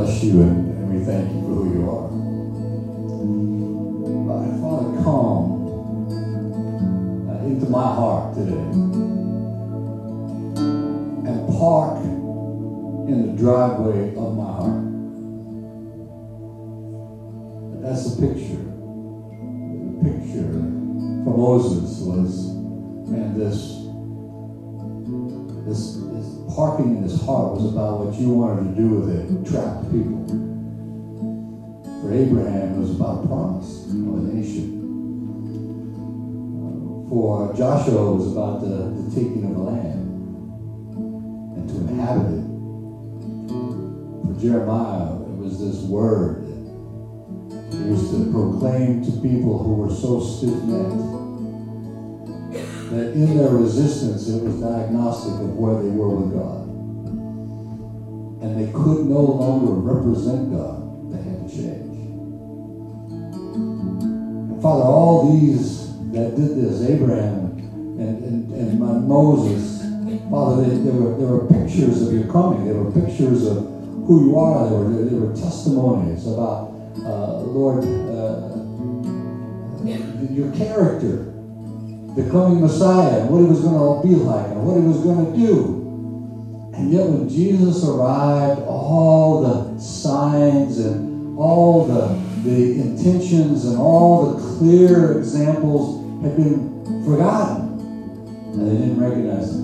bless you and, and we thank you for who you are. Uh, Father, come uh, into my heart today and park in the driveway of my heart. That's the picture. The picture for Moses was, man, this, heart was about what you wanted to do with it, trap people. For Abraham, it was about promise of a nation. For Joshua, it was about the, the taking of the land and to inhabit it. For Jeremiah, it was this word It was to proclaim to people who were so stiff-necked that in their resistance it was diagnostic of where they were with God. They could no longer represent God. They had to change. And Father, all these that did this, Abraham and, and, and Moses, Father, they, there, were, there were pictures of your coming. There were pictures of who you are. There were, there were testimonies about, uh, Lord, uh, your character the coming Messiah, what he was going to be like, and what he was going to do. And yet, when Jesus arrived, all the signs and all the, the intentions and all the clear examples had been forgotten, and they didn't recognize him.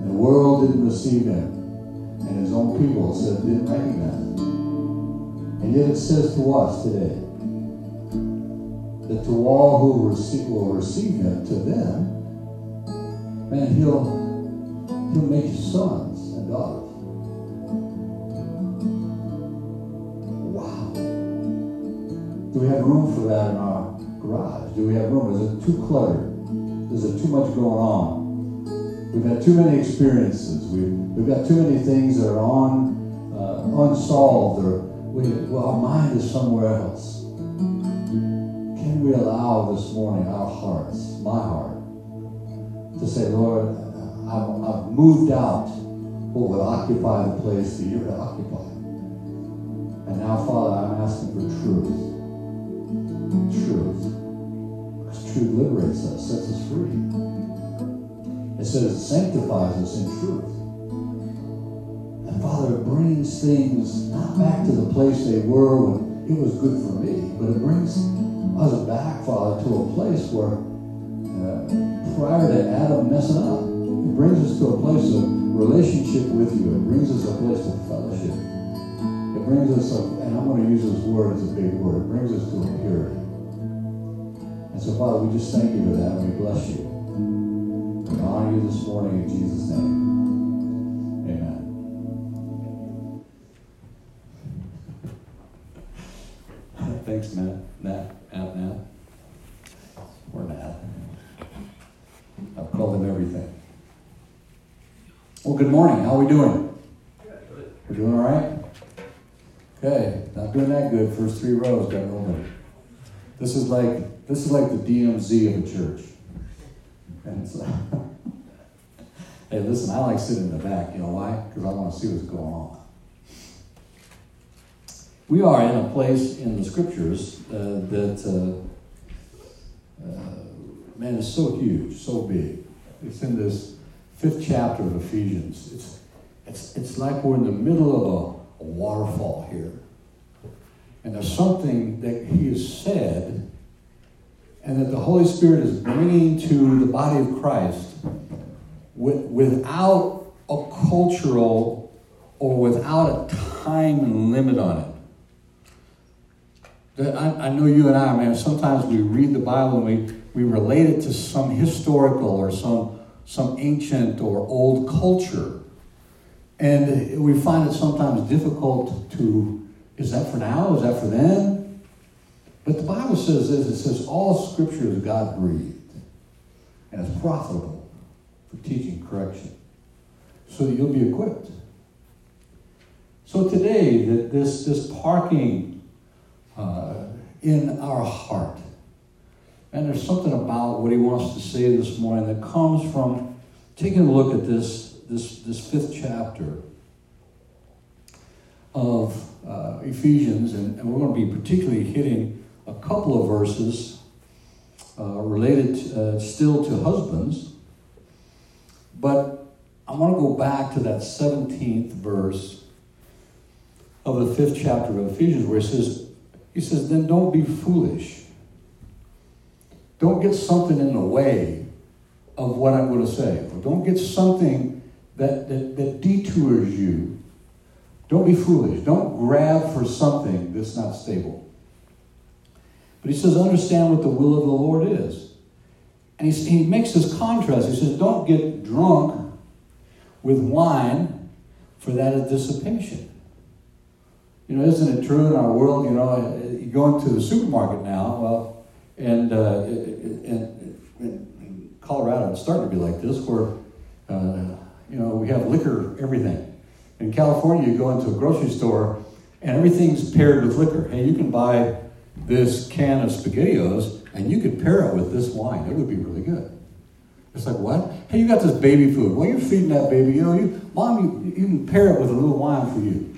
And the world didn't receive him, and his own people said didn't recognize him. And yet, it says to us today that to all who receive, will receive him, to them, man, he'll make sons and daughters. Wow. Do we have room for that in our garage? Do we have room? Is it too cluttered? Is it too much going on? We've had too many experiences. We've, we've got too many things that are on uh, unsolved, or we, well, our mind is somewhere else can we allow this morning our hearts, my heart, to say, Lord, I've, I've moved out what would occupy the place that you're to occupy. And now, Father, I'm asking for truth. Truth. Because truth liberates us, sets us free. It says it sanctifies us in truth. And Father, it brings things not back to the place they were when it was good for me, but it brings us back, Father, to a place where uh, prior to Adam messing up, brings us to a place of relationship with you. It brings us a place of fellowship. It brings us, a, and I'm going to use this word as a big word, it brings us to a purity. And so, Father, we just thank you for that, and we bless you. We honor you this morning in Jesus' name. Amen. Thanks, Matt. Matt. Out now. Or Nat. I've called him everything. Well, good morning. How are we doing? We're doing all right? Okay, not doing that good. First three rows got nobody. This is like this is like the DMZ of a church. And so, hey, listen, I like sitting in the back. You know why? Because I want to see what's going on. We are in a place in the scriptures uh, that, uh, uh, man, is so huge, so big. It's in this fifth chapter of Ephesians. It's, it's, it's like we're in the middle of a, a waterfall here. And there's something that he has said and that the Holy Spirit is bringing to the body of Christ with, without a cultural or without a time limit on it. I, I know you and I, man, sometimes we read the Bible and we, we relate it to some historical or some, some ancient or old culture. And we find it sometimes difficult to, is that for now? Is that for then? But the Bible says this it says, all scripture is God breathed and is profitable for teaching correction so that you'll be equipped. So today, that this, this parking uh, in our heart. And there's something about what he wants to say this morning that comes from taking a look at this, this, this fifth chapter of uh, Ephesians, and, and, we're going to be particularly hitting a couple of verses uh, related uh, still to husbands. But I want to go back to that 17th verse of the fifth chapter of Ephesians, where it says, He says, Then don't be foolish. Don't get something in the way of what I'm going to say. Don't get something that, that, that detours you. Don't be foolish. Don't grab for something that's not stable. But he says, understand what the will of the Lord is. And he, he makes this contrast. He says, don't get drunk with wine, for that is dissipation. You know, isn't it true in our world? You know, you go into the supermarket now, well, and uh, in, in Colorado, it's starting to be like this, where uh, you know we have liquor, everything. In California, you go into a grocery store, and everything's paired with liquor. Hey, you can buy this can of SpaghettiOs, and you could pair it with this wine. It would be really good. It's like, what? Hey, you got this baby food. Well, you're feeding that baby. You know, you, mom, you, you can pair it with a little wine for you.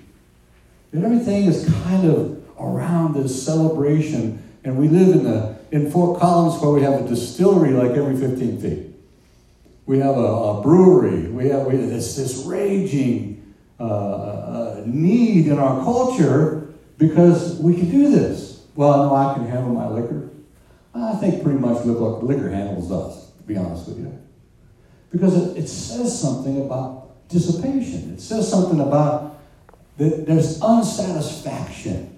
And everything is kind of around this celebration. And we live in the in Fort Collins where we have a distillery like every 15 feet. We have a, a brewery. We have we, this, this raging uh, uh, need in our culture because we can do this. Well, no, I can handle my liquor. I think pretty much liquor, liquor handles us, to be honest with you. Because it, it says something about dissipation. It says something about that there's unsatisfaction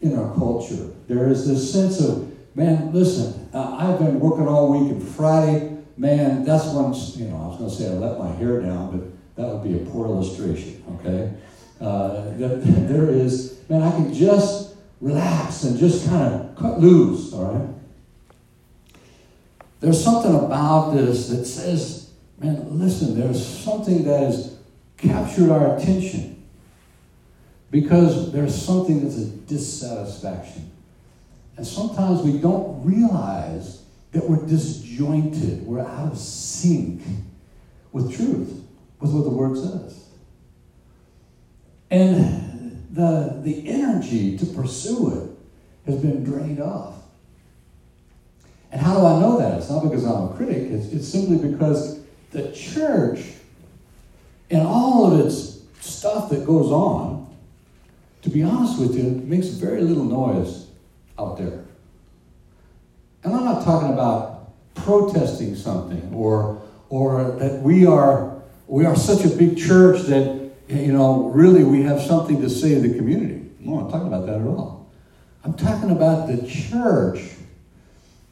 in our culture. There is this sense of, man, listen, uh, I've been working all week and Friday, man, that's when, you know, I was going to say I let my hair down, but that would be a poor illustration, okay? Uh, there is, man, I can just relax and just kind of cut loose, all right? There's something about this that says, man, listen, there's something that has captured our attention because there's something that's a dissatisfaction. And sometimes we don't realize that we're disjointed, we're out of sync with truth, with what the Word says. And the, the energy to pursue it has been drained off. And how do I know that? It's not because I'm a critic, it's, it's simply because the church and all of its stuff that goes on to be honest with you, makes very little noise out there. And I'm not talking about protesting something or or that we are we are such a big church that you know really we have something to say to the community. No, I'm not talking about that at all. I'm talking about the church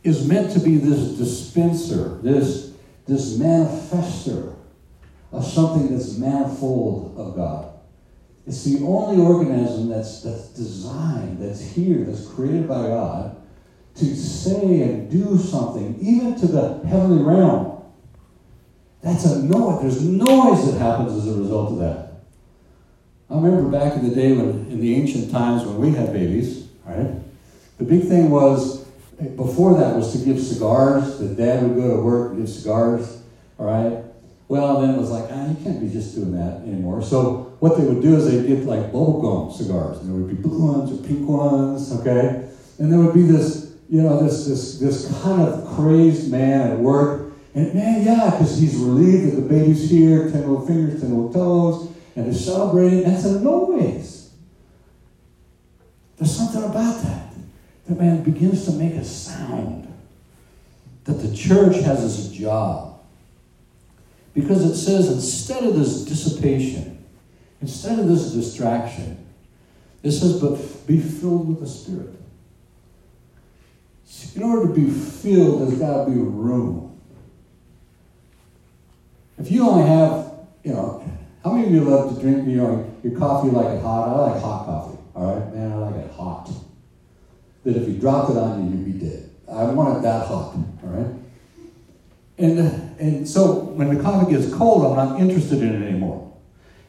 is meant to be this dispenser, this this manifester of something that's manifold of God. It's the only organism that's, that's designed, that's here, that's created by God to say and do something, even to the heavenly realm. That's a noise. There's noise that happens as a result of that. I remember back in the day when, in the ancient times when we had babies, right? The big thing was, before that was to give cigars. The dad would go to work and give cigars, all right? Well, then it was like, ah, you can't be just doing that anymore. So what they would do is they'd get like bubblegum cigars, and there would be blue ones or pink ones, okay? And there would be this, you know, this this this kind of crazed man at work. And man, yeah, because he's relieved that the baby's here, 10 little fingers, 10 little toes, and they're celebrating. That's a noise. There's something about that. That man begins to make a sound. That the church has as job. Because it says instead of this dissipation, Instead of this distraction, it says, but be filled with the Spirit. In order to be filled, there's got to be room. If you only have, you know, how many of you love to drink, you know, your coffee like it hot? I like hot coffee, all right? Man, I like it hot. That if you dropped it on you, you'd be dead. I want it that hot, all right? And, and so when the coffee gets cold, I'm not interested in it anymore.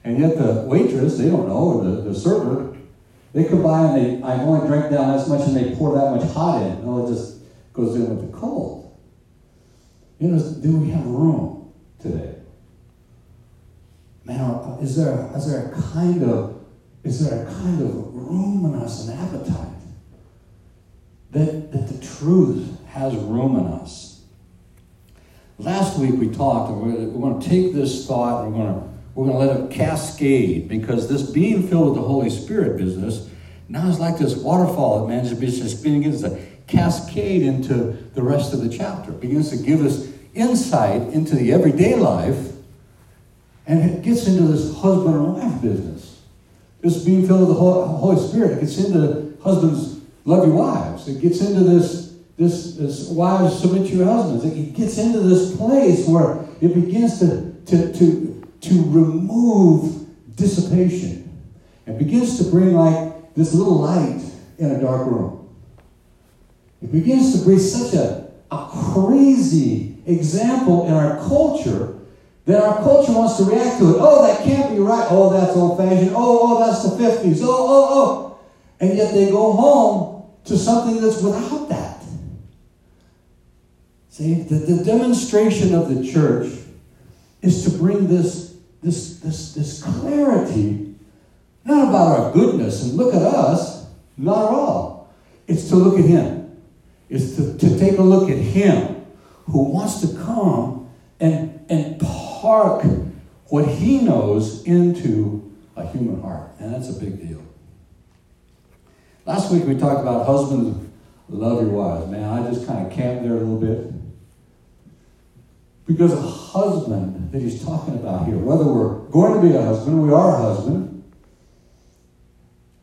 And yet the waitress, they don't know, or the, the server, they come by and they, I only drank down this much and they pour that much hot in. No, it just goes in with the cold. You know, do we have room today? Man, is there, is there a kind of is there a kind of room in us, an appetite, that, that the truth has room in us. Last week we talked, and we're, we're going to take this thought and we're going to we're going to let it cascade because this being filled with the Holy Spirit business now is like this waterfall that man just begins to cascade into the rest of the chapter. It begins to give us insight into the everyday life, and it gets into this husband and wife business. This being filled with the Holy Spirit, it gets into husbands love your wives. It gets into this, this, this wives submit to your husbands. It gets into this place where it begins to, to, to, to remove dissipation. and begins to bring like this little light in a dark room. It begins to bring such a, a crazy example in our culture that our culture wants to react to it. Oh, that can't be right. Oh, that's old fashioned. Oh, oh, that's the 50s. Oh, oh, oh. And yet they go home to something that's without that. See, the, the demonstration of the church is to bring this, this, this, this clarity, not about our goodness and look at us, not at all. It's to look at Him is to, to take a look at him who wants to come and, and park what he knows into a human heart. And that's a big deal. Last week we talked about husbands love your wives. Man, I just kind of camped there a little bit. Because a husband that he's talking about here, whether we're going to be a husband, we are a husband,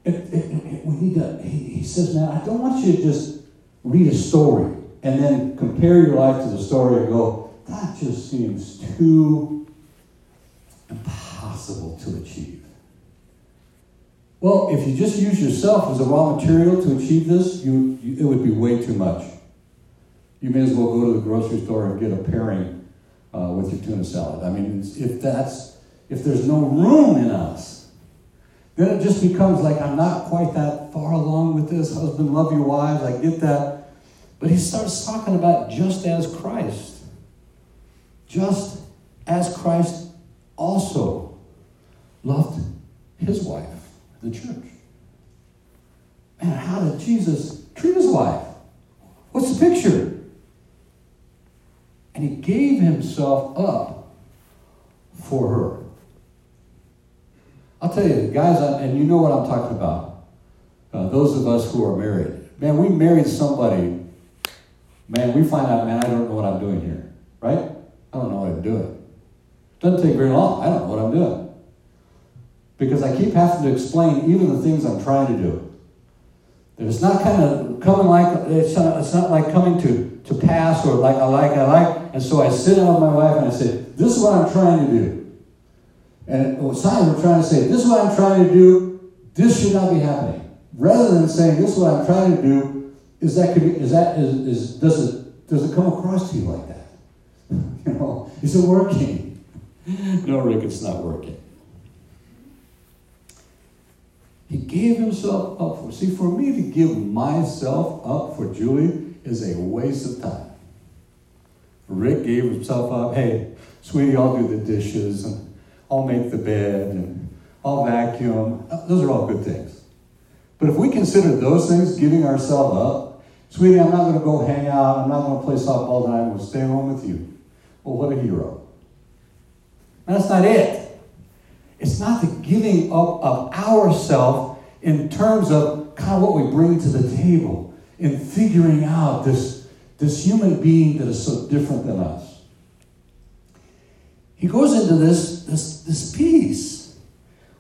it, it, it, we need to, he, he says, man, I don't want you to just read a story and then compare your life to the story and go, that just seems too impossible to achieve. Well, if you just use yourself as a raw material to achieve this, you, you, it would be way too much. You may as well go to the grocery store and get a pairing uh, with your tuna salad. I mean, if that's if there's no room in us, then it just becomes like I'm not quite that far along with this. Husband, love your wives. I get that. But he starts talking about just as Christ. Just as Christ also loved his wife, the church. Man, how did Jesus treat his wife? What's the picture? And he gave himself up for her. I'll tell you, guys, and you know what I'm talking about. Uh, those of us who are married. Man, we married somebody, man, we find out, man, I don't know what I'm doing here. Right? I don't know what I'm doing. It doesn't take very long. I don't know what I'm doing. Because I keep having to explain even the things I'm trying to do. It's not kind of coming like, it's not, it's not like coming to, to pass or like I like, I like. And so I sit down with my wife and I say, this is what I'm trying to do. And Simon trying to say, this is what I'm trying to do, this should not be happening. Rather than saying, this is what I'm trying to do, is that, could be, is that, is, is, does it, does it come across to you like that? you know, is it working? no, Rick, it's not working. He gave himself up for. See, for me to give myself up for Julie is a waste of time. Rick gave himself up. Hey, sweetie, I'll do the dishes and I'll make the bed and I'll vacuum. Those are all good things. But if we consider those things, giving ourselves up, sweetie, I'm not going to go hang out. I'm not going to play softball tonight. I'm going to stay home with you. Well, what a hero. That's not it. It's not the giving up of ourself in terms of kind of what we bring to the table in figuring out this, this human being that is so different than us he goes into this, this, this piece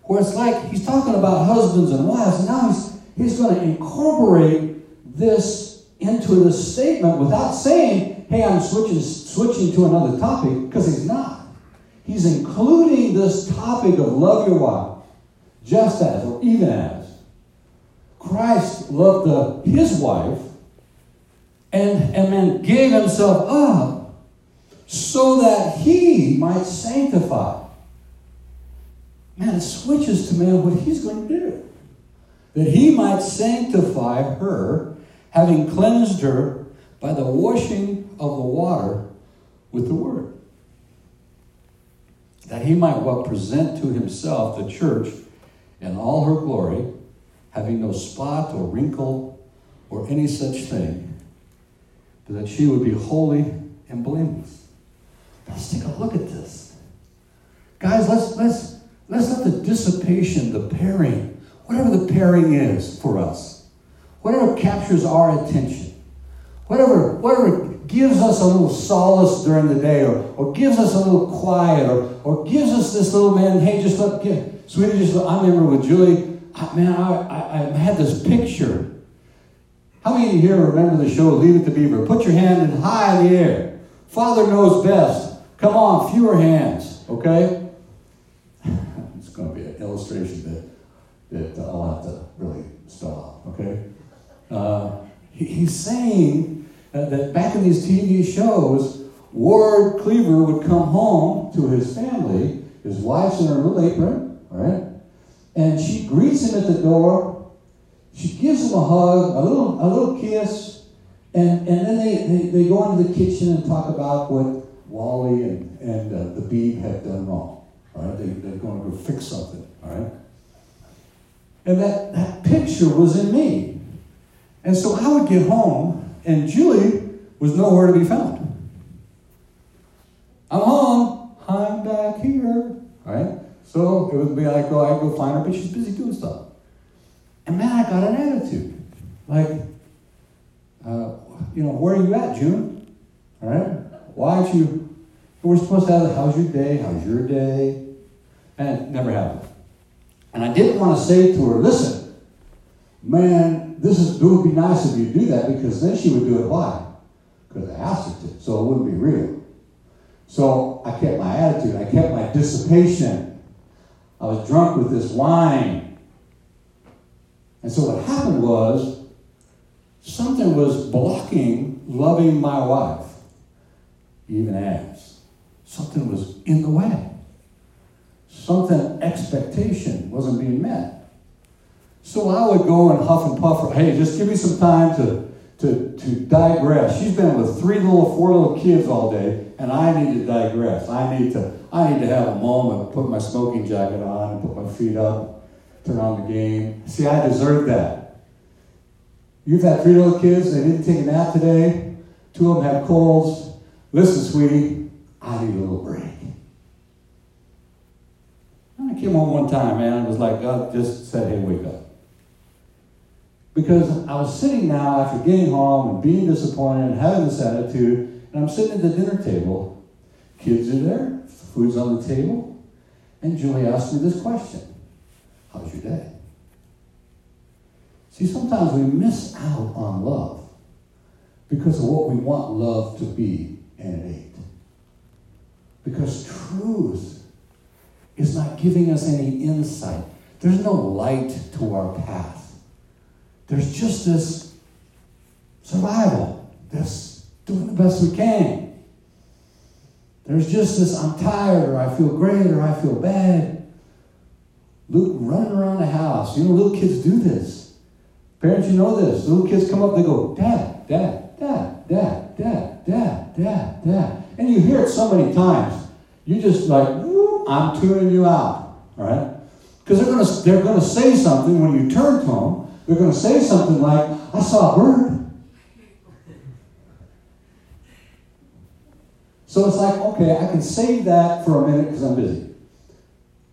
where it's like he's talking about husbands and wives, and now he's, he's going to incorporate this into this statement without saying, hey, I'm switching, switching to another topic, because he's not. He's including this topic of love your wife, just as, or even as. Christ loved the, his wife and, and then gave himself up so that he might sanctify. Man, it switches to man what he's going to do. That he might sanctify her, having cleansed her by the washing of the water with the word. That he might well present to himself the church in all her glory, having no spot or wrinkle or any such thing, but that she would be holy and blameless. Let's take a look at this. Guys, let's let's let's let the dissipation, the pairing, whatever the pairing is for us, whatever captures our attention, whatever, whatever gives us a little solace during the day, or, or gives us a little quiet, or, or gives us this little man, hey, just let, get, sweetie, just I remember with Julie, man, I, I, I had this picture. How many of you here remember the show Leave It to Beaver? Put your hand in high in the air. Father knows best. Come on, fewer hands, okay? it's going to be an illustration that, that I'll have to really stop, okay? Uh, he, he's saying uh, that back in these TV shows, Ward Cleaver would come home to his family, his wife's in her little apron, all right? And she greets him at the door. She gives him a hug, a little, a little kiss, and, and then they, they, they go into the kitchen and talk about what Wally and, and uh, the Beav had done wrong. All right, they, they're going to go fix something. All right, and that, that picture was in me. And so I would get home, and Julie was nowhere to be found. I'm home. I'm back here. All right. So it would be like, oh, I'd go find her, but she's busy doing stuff. And man, I got an attitude. Like, uh, you know, where are you at, June? All right? Why aren't you? We're supposed to have, how's your day? How's your day? And it never happened. And I didn't want to say to her, listen, man, this is, it would be nice if you do that because then she would do it. Why? Because I asked her to, so it wouldn't be real. So I kept my attitude, I kept my dissipation. I was drunk with this wine. And so what happened was something was blocking loving my wife, even as something was in the way. Something expectation wasn't being met. So I would go and huff and puff. Hey, just give me some time to, to, to digress. She's been with three little, four little kids all day, and I need to digress. I need to, I need to have a moment, put my smoking jacket on, and put my feet up, turn on the game. See, I deserve that. You've had three little kids, they didn't take a nap today. Two of them had colds. Listen, sweetie, I need a little break. And I came home one time, man, it was like God just said, hey, wake up. Because I was sitting now after getting home and being disappointed and having this attitude, and I'm sitting at the dinner table. Kids are there, food's on the table, and Julie asked me this question How's your day? See, sometimes we miss out on love because of what we want love to be, and it ain't. Because truth is not giving us any insight. There's no light to our path. There's just this survival, this doing the best we can. There's just this I'm tired, or I feel great, or I feel bad. Luke running around the house. You know, little kids do this. Parents, you know this. Little kids come up, they go, Dad, Dad, Dad, Dad, Dad, Dad, Dad, Dad. And you hear it so many times. You just like, I'm tuning you out. All right? Because they're gonna they're gonna say something when you turn to them. They're gonna say something like, I saw a bird. So it's like, okay, I can save that for a minute because I'm busy.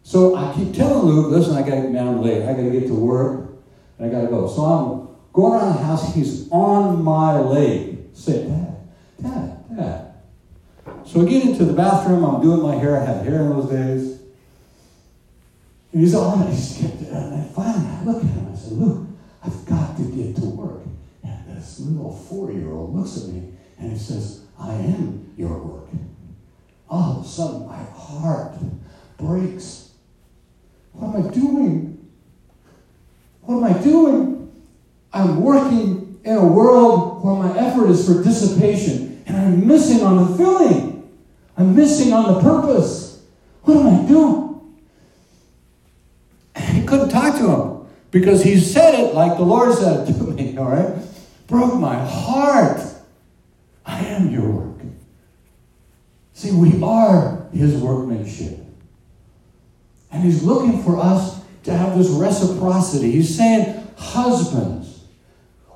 So I keep telling Luke, listen, I gotta get down late. I gotta get to work. And I gotta go. So I'm going around the house. He's on my leg. Say, Dad, Dad, Dad. So I get into the bathroom. I'm doing my hair. I had hair in those days. And he's on. He's and I finally I look at him. I said, Luke, I've got to get to work. And this little four-year-old looks at me and he says, I am your work. All of a sudden, my heart breaks. What am I doing? What am I doing? I'm working in a world where my effort is for dissipation, and I'm missing on the filling. I'm missing on the purpose. What am I doing? And he couldn't talk to him because he said it like the Lord said it to me, all right? Broke my heart. I am your work. See, we are his workmanship. And he's looking for us to have this reciprocity. He's saying, Husbands,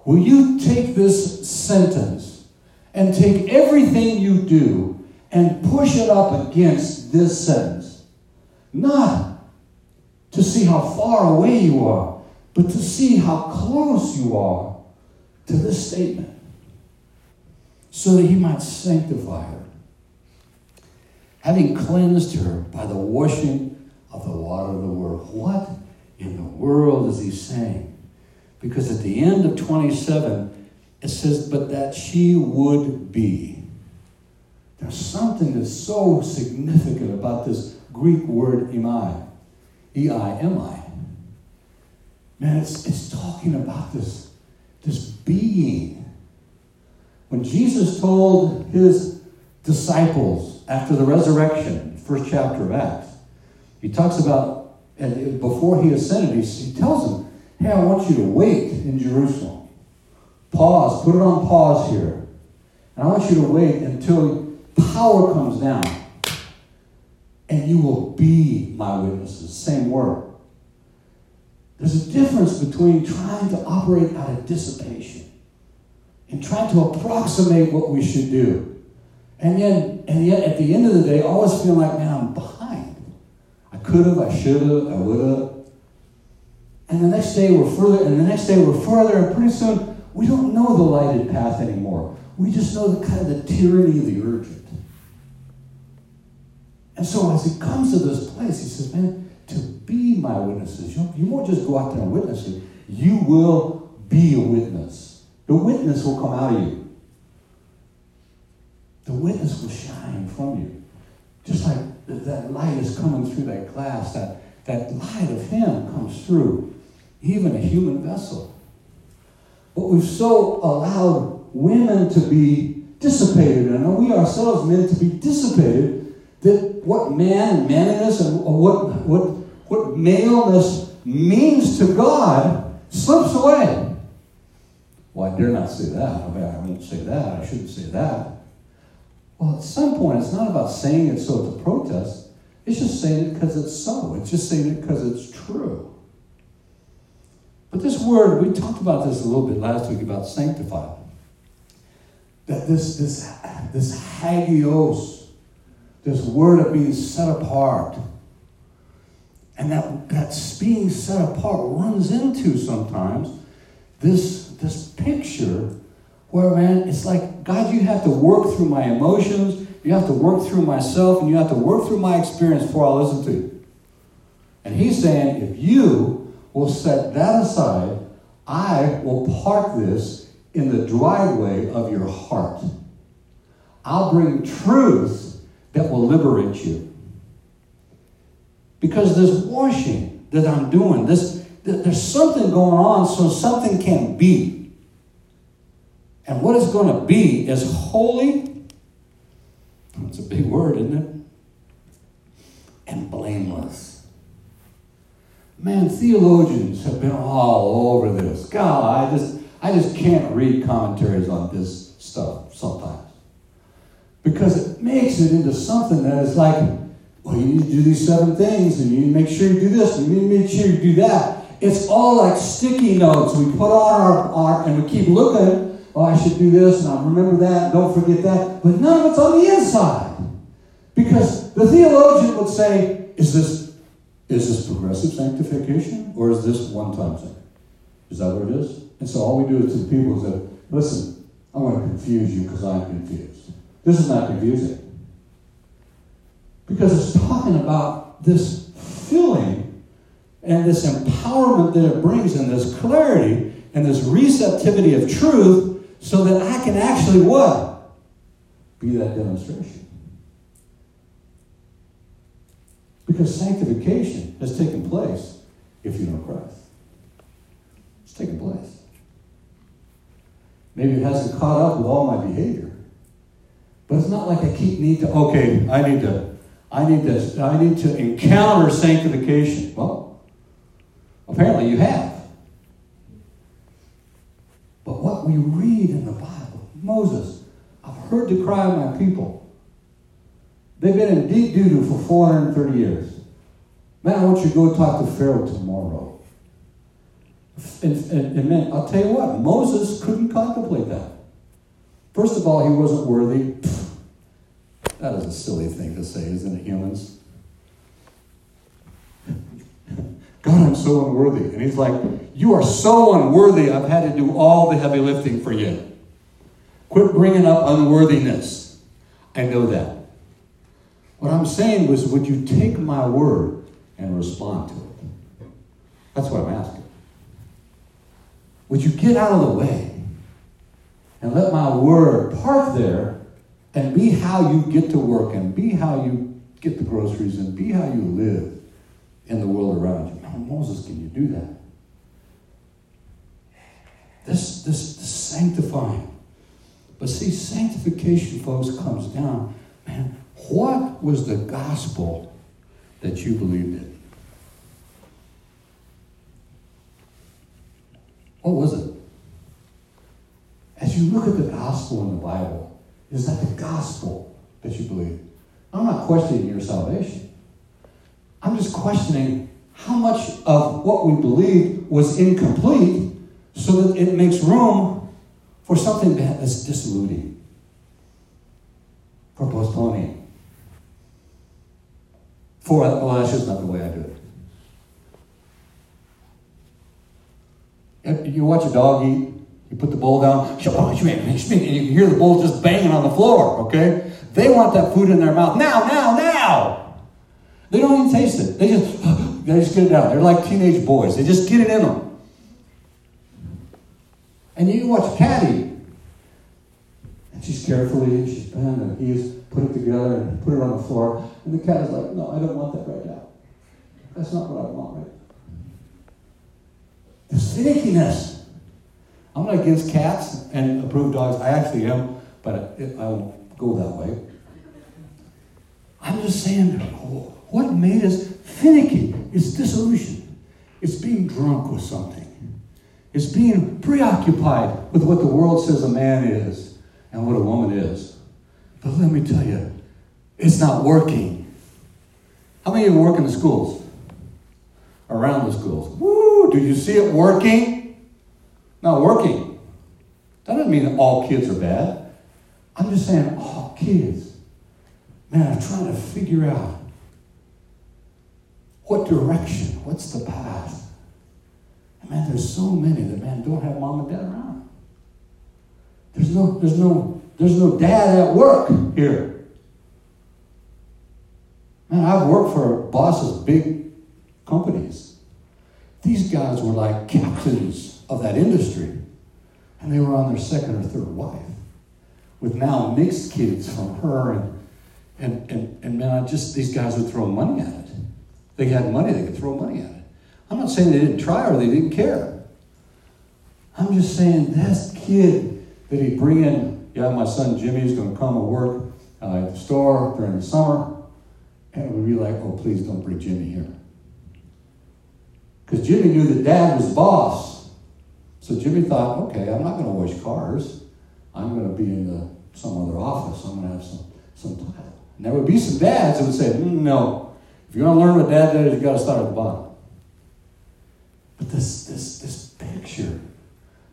will you take this sentence and take everything you do and push it up against this sentence? Not to see how far away you are, but to see how close you are to this statement so that he might sanctify her, having cleansed her by the washing of the water of the word. What in the world is he saying? Because at the end of 27, it says, but that she would be. There's something that's so significant about this Greek word eimi, E-I-M-I. Man, it's, it's talking about this, this being. When Jesus told his disciples after the resurrection, first chapter of Acts, he talks about, and before he ascended, he, he tells them, hey, I want you to wait in Jerusalem. Pause, put it on pause here. And I want you to wait until power comes down and you will be my witnesses. Same word. There's a difference between trying to operate out of dissipation and trying to approximate what we should do. And yet, and yet at the end of the day, always feeling like, man, I'm behind. I could have, I should have, I would have. And the next day we're further, and the next day we're further, and pretty soon we don't know the lighted path anymore. We just know the kind of the tyranny of the urgent. And so as he comes to this place, he says, man, be my witnesses. You, you won't just go out there and witness it. You will be a witness. The witness will come out of you. The witness will shine from you. Just like that light is coming through that glass, that, that light of him comes through even a human vessel. But we've so allowed women to be dissipated, and we ourselves men to be dissipated, that what man manliness and what, what, what maleness means to God slips away. Well, I dare not say that. I, mean, I won't say that. I shouldn't say that. Well, at some point, it's not about saying it so it's a protest. It's just saying it because it's so. It's just saying it because it's true. But this word, we talked about this a little bit last week about sanctified. That this, this, this hagios, this word of being set apart, and that, that's being set apart runs into sometimes this, this picture where, man, it's like, God, you have to work through my emotions, you have to work through myself, and you have to work through my experience before I listen to you. And he's saying, if you will set that aside. I will park this in the driveway of your heart. I'll bring truth that will liberate you. Because this washing that I'm doing, this, there's something going on so something can be. And what is going to be is holy. That's a big word, isn't it? And blameless. Man, theologians have been all over this. God, I just, I just can't read commentaries on this stuff sometimes. Because it makes it into something that is like, well, you need to do these seven things, and you need to make sure you do this, and you need to make sure you do that. It's all like sticky notes we put on our, our and we keep looking. Oh, I should do this, and I remember that, and don't forget that. But none of it's on the inside. Because the theologian would say, is this is this progressive sanctification or is this one time thing? Is that what it is? And so all we do is to the people is that, listen, I'm going to confuse you because I'm confused. This is not confusing. Because it's talking about this filling and this empowerment that it brings and this clarity and this receptivity of truth so that I can actually what? Be that demonstration. Because sanctification has taken place if you know Christ. It's taken place. Maybe it hasn't caught up with all my behavior. But it's not like I keep need to, okay, I need to, I need to, I need to encounter sanctification. Well, apparently you have. But what we read in the Bible, Moses, I've heard the cry of my people. They've been in deep doo doo for 430 years. Man, I want you to go talk to Pharaoh tomorrow. And, and, and man, I'll tell you what, Moses couldn't contemplate that. First of all, he wasn't worthy. That is a silly thing to say, isn't it, humans? God, I'm so unworthy. And he's like, You are so unworthy, I've had to do all the heavy lifting for you. Quit bringing up unworthiness. I know that. What I'm saying was, would you take my word and respond to it? That's what I'm asking. Would you get out of the way and let my word park there and be how you get to work and be how you get the groceries and be how you live in the world around you. Man, Moses, can you do that? This, this, this sanctifying. But see, sanctification, folks, comes down. Man, what was the gospel that you believed in? What was it? As you look at the gospel in the Bible, is that the gospel that you believe? I'm not questioning your salvation. I'm just questioning how much of what we believe was incomplete so that it makes room for something that's disillusioning, for postponing. For, well, that's just not the way I do it. You watch a dog eat, you put the bowl down, oh, and you can hear the bowl just banging on the floor, okay? They want that food in their mouth now, now, now. They don't even taste it. They just, they just get it out. They're like teenage boys. They just get it in them. And you watch Patty, and she's carefully, and she's bent, and put it together and put it on the floor. And the cat is like, no, I don't want that right now. That's not what I want right now. There's finickiness. I'm not against cats and approved dogs. I actually am, but I won't go that way. I'm just saying, what made us finicky? It's disillusion. It's being drunk with something. It's being preoccupied with what the world says a man is and what a woman is. But let me tell you, it's not working. How many of you work in the schools? Around the schools. Woo! Do you see it working? Not working. That doesn't mean that all kids are bad. I'm just saying, all kids, man, I'm trying to figure out what direction, what's the path. And man, there's so many that man don't have mom and dad around. There's no, there's no, there's no dad at work here. Man, I've worked for bosses, big companies. These guys were like captains of that industry. And they were on their second or third wife with now mixed kids from her. And, and, and, and man, I just, these guys would throw money at it. They had money, they could throw money at it. I'm not saying they didn't try or they didn't care. I'm just saying this kid that he bring in, yeah, my son Jimmy is going to come and work uh, at the store during the summer. And it would be like, oh, please don't bring Jimmy here. Because Jimmy knew that dad was boss. So Jimmy thought, okay, I'm not going to wash cars. I'm going to be in the, some other office. I'm going to have some, some title. And there would be some dads that would say, mm, no, if you're going to learn what dad does, you've got to start at the bottom. But this, this, this picture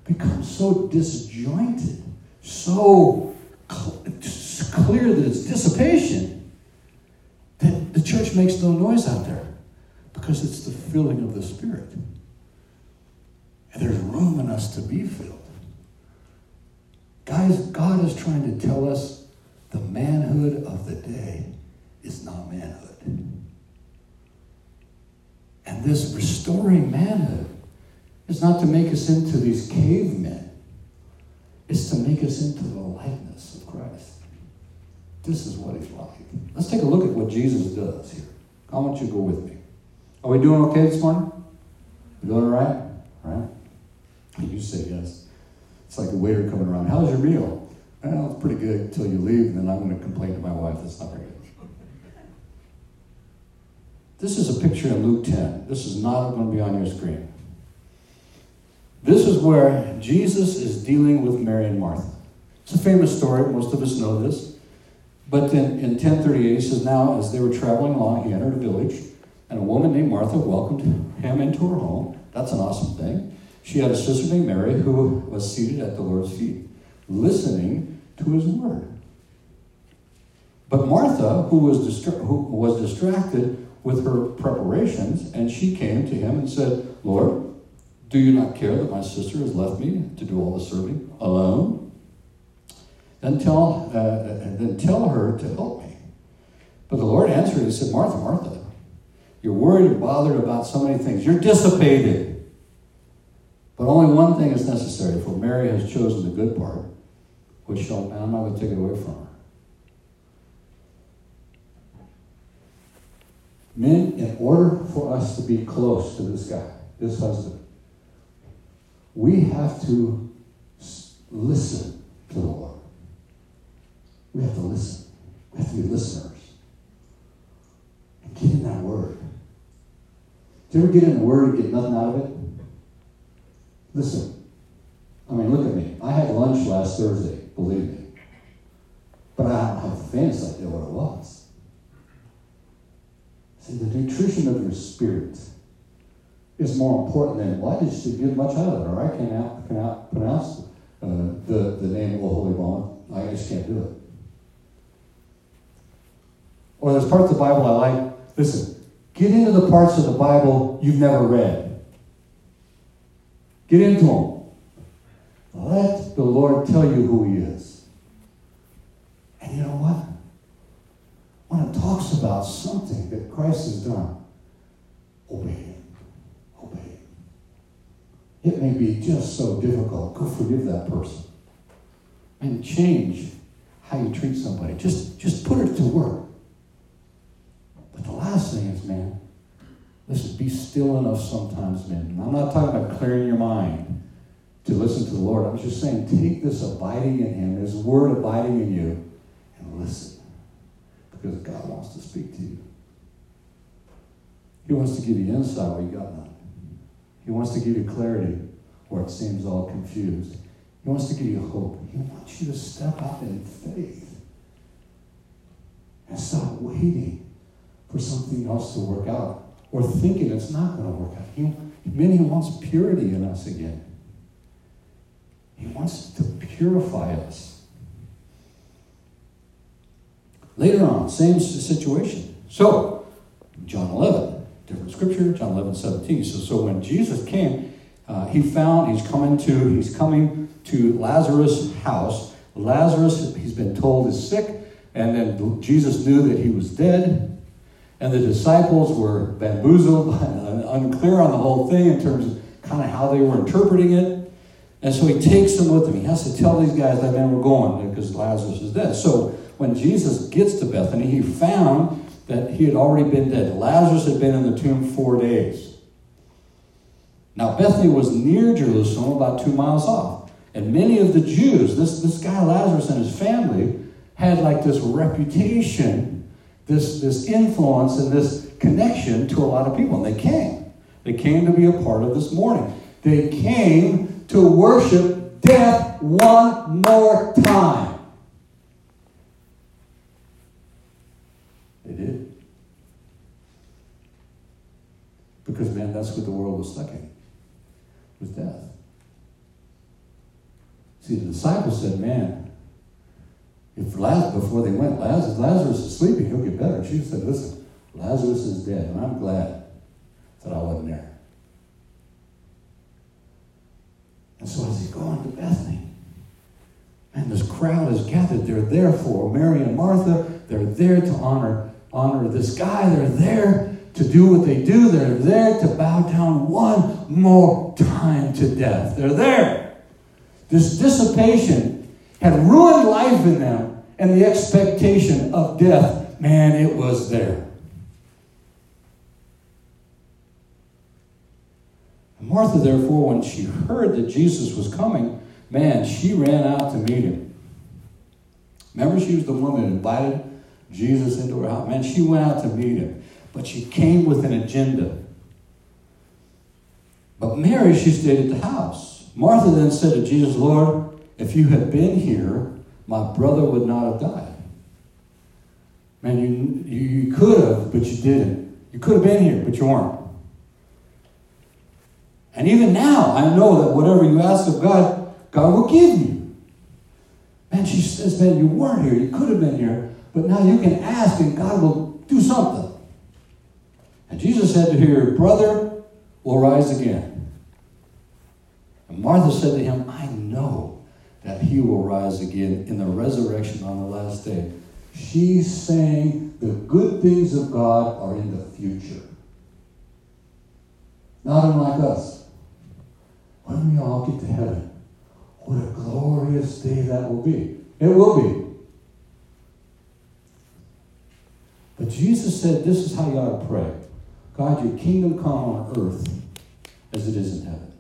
becomes so disjointed, so cl- clear that it's dissipation, that the church makes no noise out there because it's the filling of the Spirit. And there's room in us to be filled. Guys, God is trying to tell us the manhood of the day is not manhood. And this restoring manhood is not to make us into these cavemen. It's to make us into the likeness of Christ. This is what he's like. Let's take a look at what Jesus does here. I want you to go with me. Are we doing okay this morning? We doing all right? All right? You say yes. It's like a waiter coming around. How's your meal? Well, it's pretty good until you leave, and then I'm going to complain to my wife that's not very good. This is a picture in Luke 10. This is not going to be on your screen. This is where Jesus is dealing with Mary and Martha. It's a famous story. Most of us know this. But in, in 1038, he says, Now, as they were traveling along, he entered a village, and a woman named Martha welcomed him into her home. That's an awesome thing. She had a sister named Mary who was seated at the Lord's feet, listening to his word. But Martha, who was, distra- who was distracted with her preparations, and she came to him and said, Lord, do you not care that my sister has left me to do all the serving alone? Then tell, uh, then tell her to help me. But the Lord answered and said, Martha, Martha, you're worried and bothered about so many things. You're dissipated. But only one thing is necessary, for Mary has chosen the good part, which shall, I'm not going to take it away from her. Men, in order for us to be close to this guy, this husband, we have to listen to the Lord. We have to listen. We have to be listeners. And get in that word. Do you ever get in the word and get nothing out of it? Listen. I mean, look at me. I had lunch last Thursday, believe me. But I don't have the faintest idea what it was. See, the nutrition of your spirit is more important than, why did she get much out of it? Or I can't, cannot pronounce uh, the, the name of the Holy One. I just can't do it. Or there's parts of the Bible I like. Listen, get into the parts of the Bible you've never read. Get into Him. Let the Lord tell you who He is. And you know what? When it talks about something that Christ has done, obey Him. Obey Him. It may be just so difficult. Go forgive that person. And change how you treat somebody. Just, just put it to work. But the last thing is, man, listen, be still enough sometimes, man. I'm not talking about clearing your mind to listen to the Lord. I'm just saying, take this abiding in Him, His Word abiding in you, and listen. Because God wants to speak to you. He wants to give you insight where you got none. He wants to give you clarity where it seems all confused. He wants to give you hope. He wants you to step out in faith and stop waiting for something else to work out or thinking it's not going to work out. He, he wants purity in us again. He wants to purify us. Later on, same situation. So, John 11, different scripture, John 11, 17. So, so when Jesus came, uh, he found he's coming to he's coming to Lazarus' house. Lazarus, he's been told, is sick, and then Jesus knew that he was dead. And the disciples were bamboozled, and unclear on the whole thing in terms of kind of how they were interpreting it. And so he takes them with him. He has to tell these guys that, man, we're going because Lazarus is dead. So when Jesus gets to Bethany, he found that he had already been dead. Lazarus had been in the tomb four days. Now, Bethany was near Jerusalem, about two miles off. And many of the Jews, this, this guy Lazarus and his family, had like this reputation this, this influence and this connection to a lot of people. And they came. They came to be a part of this morning. They came to worship death one more time. They did. Because, man, that's what the world was stuck in, was death. See, the disciples said, man, if Lazarus, before they went, Lazarus, Lazarus is sleeping, he'll get better. She said, listen, Lazarus is dead, and I'm glad that I wasn't there. And so as he's going to Bethany, and this crowd is gathered, they're there for Mary and Martha. They're there to honor, honor this guy. They're there to do what they do. They're there to bow down one more time to death. They're there. This dissipation had ruined life in them, and the expectation of death, man, it was there. Martha, therefore, when she heard that Jesus was coming, man, she ran out to meet him. Remember, she was the woman that invited Jesus into her house. Man, she went out to meet him, but she came with an agenda. But Mary, she stayed at the house. Martha then said to Jesus, Lord, if you had been here, my brother would not have died. Man, you, you, you could have, but you didn't. You could have been here, but you weren't. And even now, I know that whatever you ask of God, God will give you. Man, she says, man, you weren't here. You could have been here, but now you can ask and God will do something. And Jesus said to her, brother will rise again. And Martha said to him, I know that he will rise again in the resurrection on the last day. She's saying the good things of God are in the future. Not unlike us. When we all get to heaven, what a glorious day that will be. It will be. But Jesus said, This is how you ought to pray God, your kingdom come on earth as it is in heaven.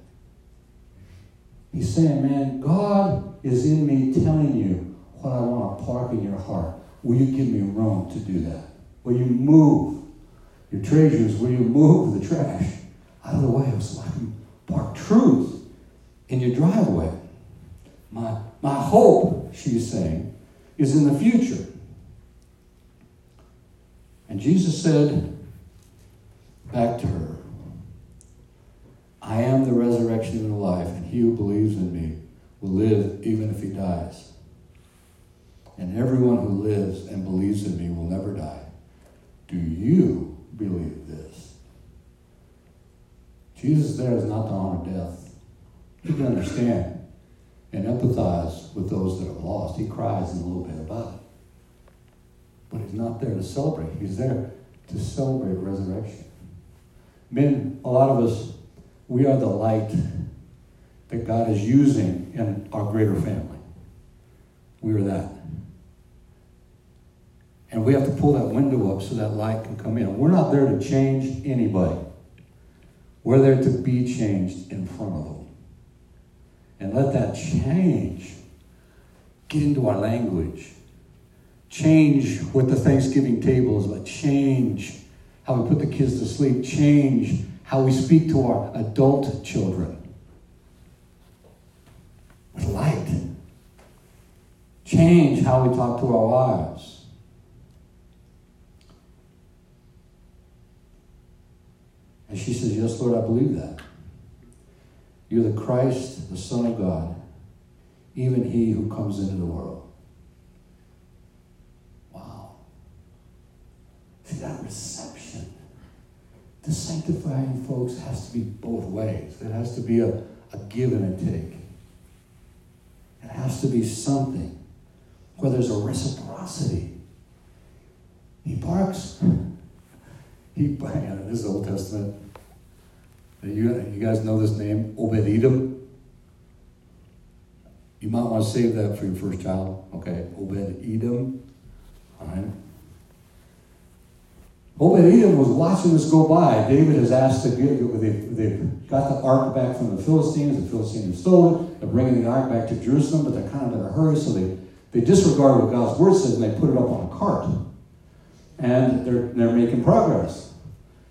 He's saying, Man, God is in me telling you what I want to park in your heart. Will you give me room to do that? Will you move your treasures? Will you move the trash out of the way so I can park truth in your driveway? My, my hope, she's saying, is in the future. And Jesus said back to her, I am the resurrection and the life, and he who believes in me will live even if he dies. And everyone who lives and believes in me will never die. Do you believe this? Jesus there is not to honor death. He can understand and empathize with those that have lost. He cries a little bit about it. But he's not there to celebrate. He's there to celebrate resurrection. Men, a lot of us, we are the light that God is using in our greater family. We are that. And we have to pull that window up so that light can come in. We're not there to change anybody. We're there to be changed in front of them. And let that change get into our language. Change what the Thanksgiving table is about. Change how we put the kids to sleep. Change how we speak to our adult children. Light. Change how we talk to our wives. And she says, Yes, Lord, I believe that. You're the Christ, the Son of God, even He who comes into the world. Wow. See that reception. The sanctifying, folks, has to be both ways. It has to be a, a give and a take. It has to be something where there's a reciprocity. He barks. He, this is Old Testament. You, you guys know this name, Obed Edom? You might want to save that for your first child. Okay, Obed Edom. All right. Obed Edom was watching this go by. David has asked to get, they've, they've got the ark back from the Philistines. The Philistines have stolen it. They're bringing the ark back to Jerusalem, but they're kind of in a hurry, so they, they disregard what God's word says and they put it up on a cart. And they're, they're making progress.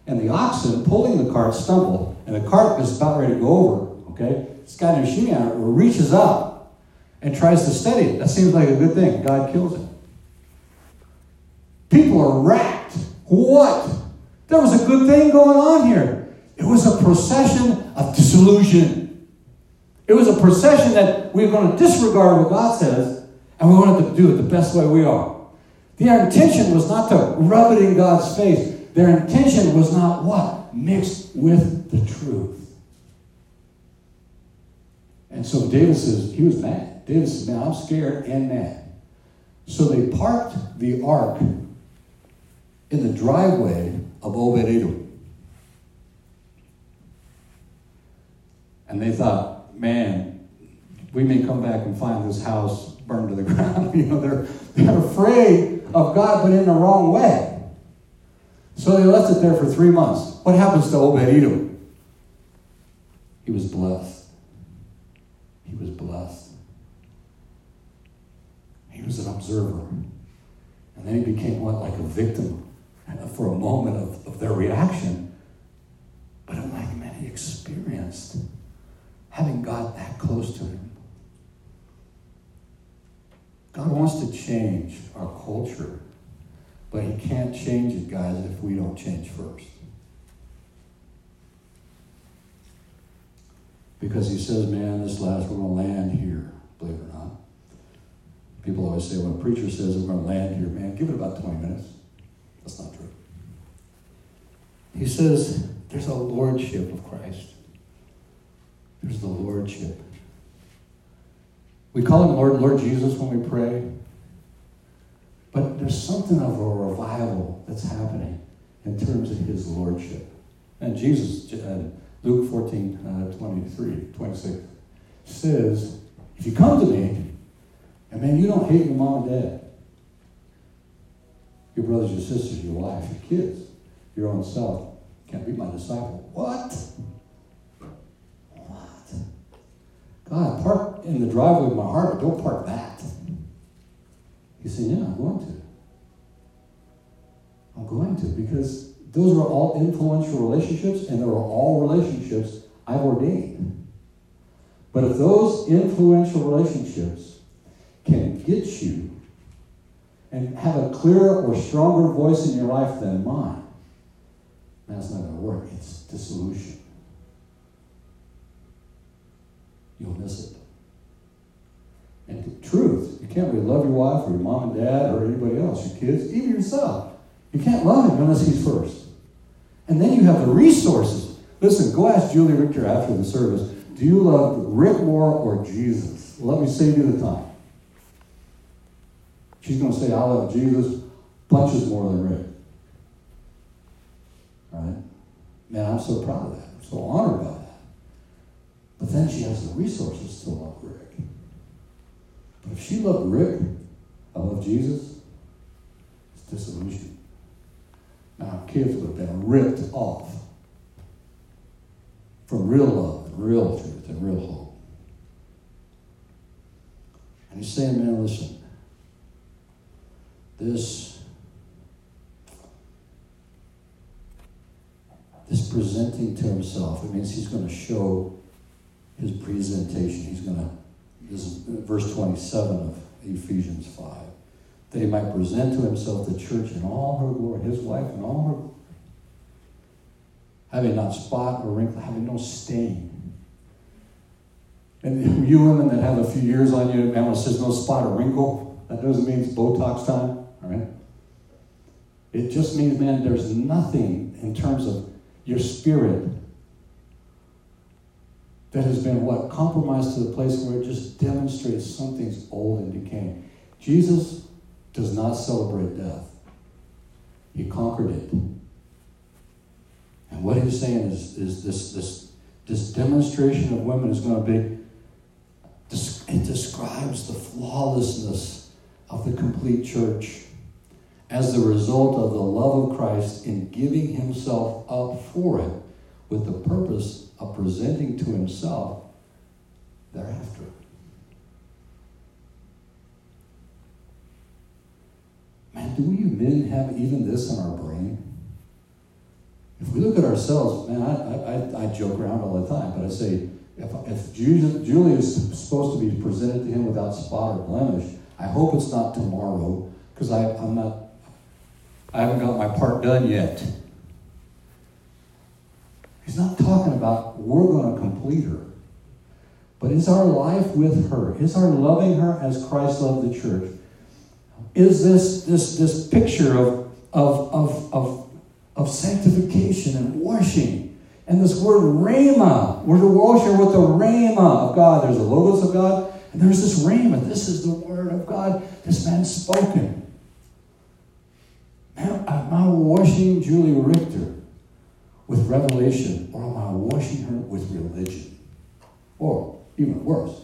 And the oxen pulling the cart stumble and the cart is about ready to go over, okay? This guy named Shimeon reaches up and tries to steady it. That seems like a good thing. God kills it. People are racked. What? There was a good thing going on here. It was a procession of disillusion. It was a procession that we are going to disregard what God says, and we wanted to do it the best way we are. Their intention was not to rub it in God's face. Their intention was not what? Mixed with the truth. And so David says, he was mad. David says, man, I'm scared and mad. So they parked the ark in the driveway of Obed Edom. And they thought, man, we may come back and find this house burned to the ground. you know, they're, they're afraid of God, but in the wrong way. So they left it there for three months. What happens to Obed Edom? He was blessed. He was blessed. He was an observer. And then he became what? Like a victim for a moment of, of their reaction, but oh my man, he experienced having God that close to him. God wants to change our culture, but he can't change it, guys, if we don't change first. Because he says, man, this last we're going to land here, believe it or not. People always say, when a preacher says we're going to land here, man, give it about 20 minutes. That's not true. He says there's a lordship of Christ. There's the lordship. We call him Lord, Lord Jesus when we pray. But there's something of a revival that's happening in terms of his lordship. And Jesus, uh, Luke 14, uh, 23, 26, says, If you come to me, and man, you don't hate your mom and dad, your brothers, your sisters, your wife, your kids, your own self, can't be my disciple. What? What? God, park in the driveway of my heart, but don't park that. He said, Yeah, I'm going to. I'm going to because those are all influential relationships, and they are all relationships I've ordained. But if those influential relationships can get you and have a clearer or stronger voice in your life than mine, that's not going to work. It's dissolution. You'll miss it. And the truth, you can't really love your wife or your mom and dad or anybody else, your kids, even yourself. You can't love him unless he's first. And then you have the resources. Listen, go ask Julie Richter after the service do you love Rick more or Jesus? Let me save you the time. She's going to say, I love Jesus bunches more than Rick. Right? Man, I'm so proud of that. I'm so honored by that. But then she has the resources to love Rick. But if she loved Rick, I love Jesus, it's disillusion. Now, kids would have been ripped off from real love and real truth and real hope. And he's saying, man, listen, this, this presenting to himself, it means he's going to show his presentation. He's going to, this is verse 27 of Ephesians 5 that he might present to himself the church in all her glory, his wife in all her having not spot or wrinkle, having no stain. And you women that have a few years on you, man, says no spot or wrinkle, that doesn't mean it's Botox time, right? It just means, man, there's nothing in terms of your spirit that has been what compromised to the place where it just demonstrates something's old and decaying. Jesus does not celebrate death. He conquered it. And what he's saying is, is this, this, this demonstration of women is going to be, it describes the flawlessness of the complete church as the result of the love of Christ in giving himself up for it with the purpose of presenting to himself thereafter. Man, do we men have even this in our brain? If we look at ourselves, man, I, I, I joke around all the time, but I say, if, if Julie is supposed to be presented to him without spot or blemish, I hope it's not tomorrow, because I'm not, I haven't got my part done yet. He's not talking about we're going to complete her. But is our life with her, is our loving her as Christ loved the church, is this, this, this picture of, of, of, of, of sanctification and washing. And this word rhema, we're to wash her with the rhema of God. There's the logos of God, and there's this rhema. This is the word of God. This man spoken. Now, am I washing Julie Richter with revelation, or am I washing her with religion? Or, even worse,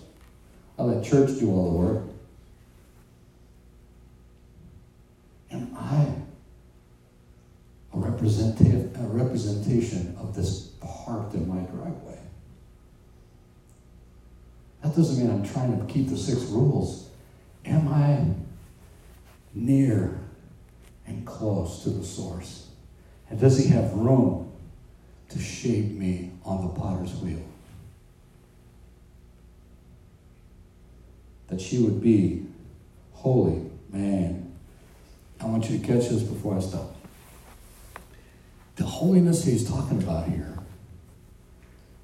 I let church do all the work, Am I a, representative, a representation of this parked in my driveway? That doesn't mean I'm trying to keep the six rules. Am I near and close to the source? And does he have room to shape me on the potter's wheel? That she would be holy, man, I want you to catch this before I stop. The holiness he's talking about here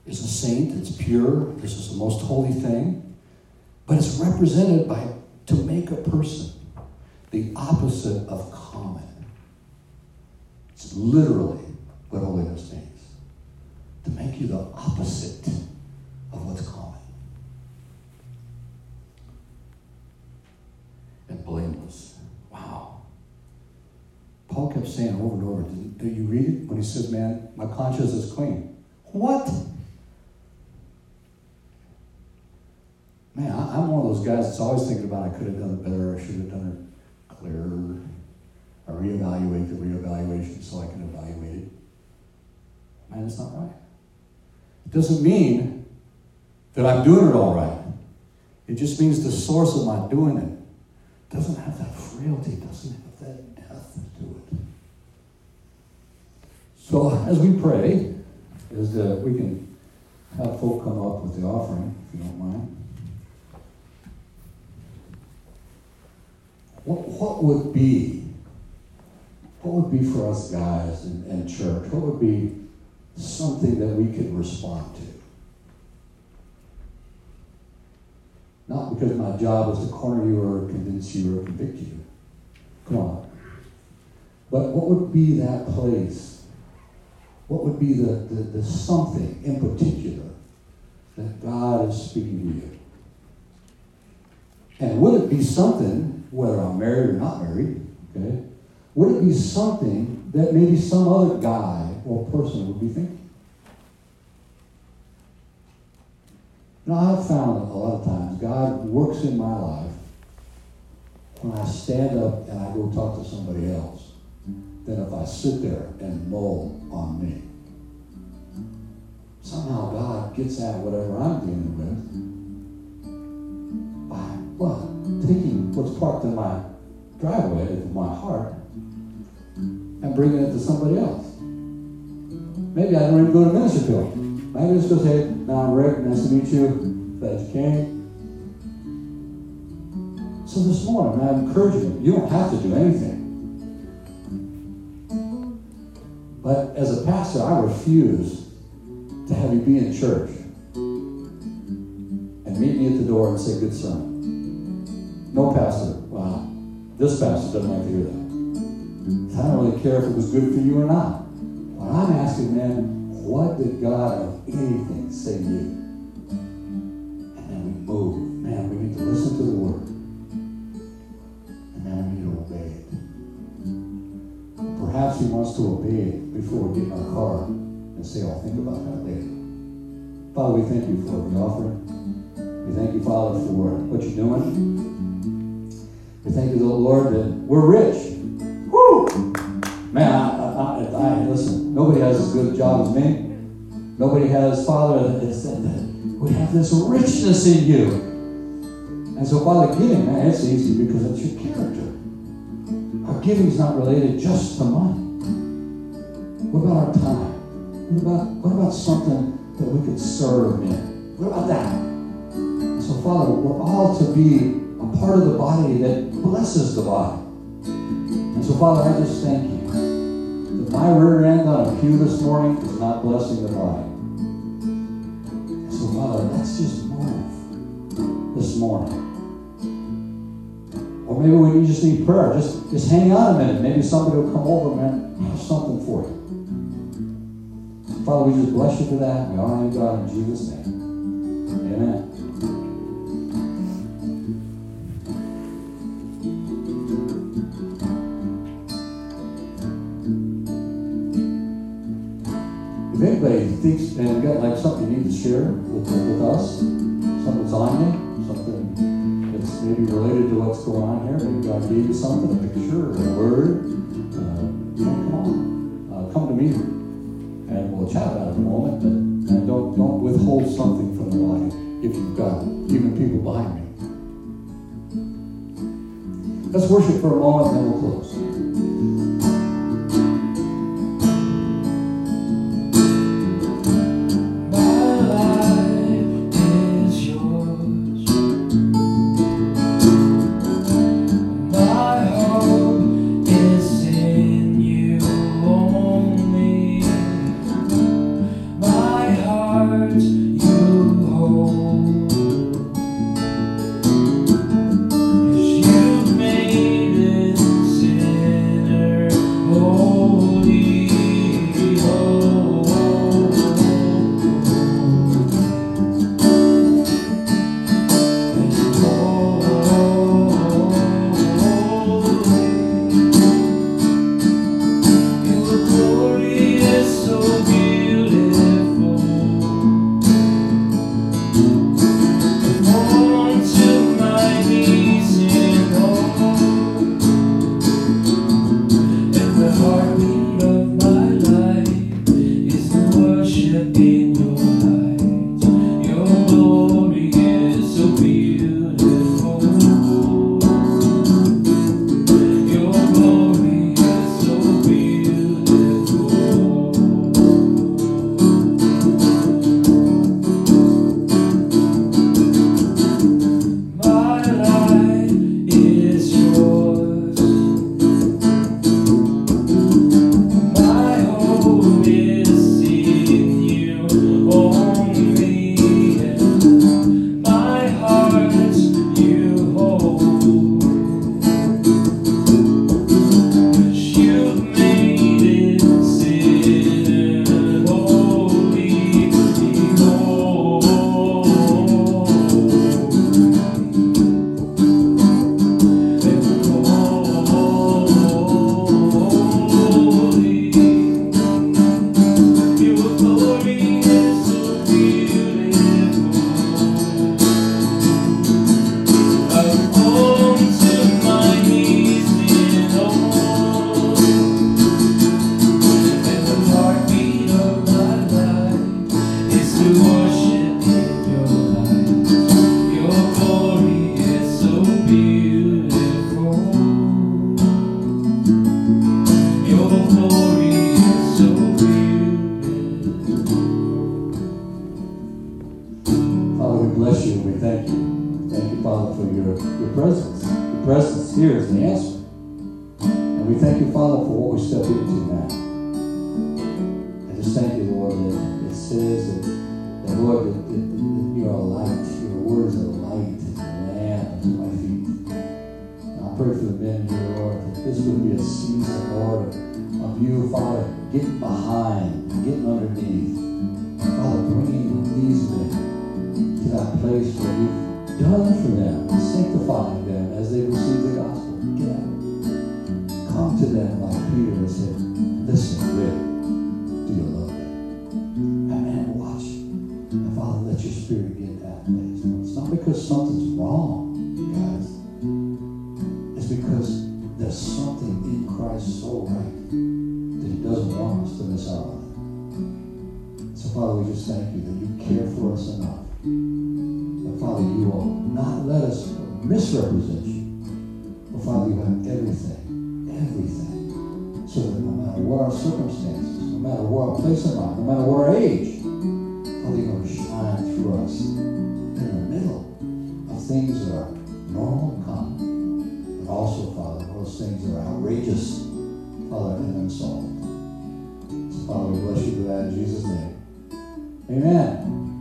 is a saint, it's pure, this is the most holy thing, but it's represented by to make a person the opposite of common. It's literally what holiness means. To make you the opposite of what's common. And blameless. Wow. Paul kept saying over and over, did you read it? When he said, man, my conscience is clean. What? Man, I'm one of those guys that's always thinking about I could have done it better, I should have done it clearer. I reevaluate the reevaluation so I can evaluate it. Man, it's not right. It doesn't mean that I'm doing it all right. It just means the source of my doing it doesn't have that frailty, doesn't have that depth to it. So as we pray, as uh, we can have folk come up with the offering, if you don't mind. What, what would be, what would be for us guys in church? What would be something that we could respond to? Not because my job is to corner you or convince you or convict you. Come on. But what would be that place? What would be the, the, the something in particular that God is speaking to you? And would it be something whether I'm married or not married, okay, would it be something that maybe some other guy or person would be thinking? Now, I've found a lot of times God works in my life when I stand up and I go talk to somebody else than if I sit there and mull on me. Somehow God gets at whatever I'm dealing with by what? Parked in my driveway of my heart and bringing it to somebody else. Maybe I don't even go to minister to them. Maybe I just say, now I'm Rick, nice to meet you. Glad you came. So this morning, I'm encouraging you. You don't have to do anything. But as a pastor, I refuse to have you be in church and meet me at the door and say, good sermon. No pastor. Wow. This pastor doesn't like to hear that. I don't really care if it was good for you or not. But I'm asking, man, what did God of anything say to you? And then we move. Man, we need to listen to the word. And then we need to obey it. Perhaps he wants to obey it before we get in our car and say, I'll think about that later. Father, we thank you for the offering. We thank you, Father, for what you're doing. Thank you, Lord, that we're rich. Woo! Man, I, I, I, listen, nobody has as good a job as me. Nobody has, Father, that, that we have this richness in you. And so, Father, giving, man, it's easy because it's your character. Our giving is not related just to money. What about our time? What about, what about something that we could serve in? What about that? And so, Father, we're all to be a part of the body that blesses the body. And so, Father, I just thank you that my rear end on a pew this morning is not blessing the body. And so, Father, let's just move this morning. Or maybe we just need prayer. Just, just hang on a minute. Maybe somebody will come over and have something for you. Father, we just bless you for that. We honor you, God, in Jesus' name. Amen. And got like something you need to share with, with us, something that's on you, something that's maybe related to what's going on here, maybe God gave you something, a picture a word, uh, come on, uh, come to me and we'll chat about it in a moment. But and don't don't withhold something from the body if you've got even people behind me. Let's worship for a moment and then we'll close.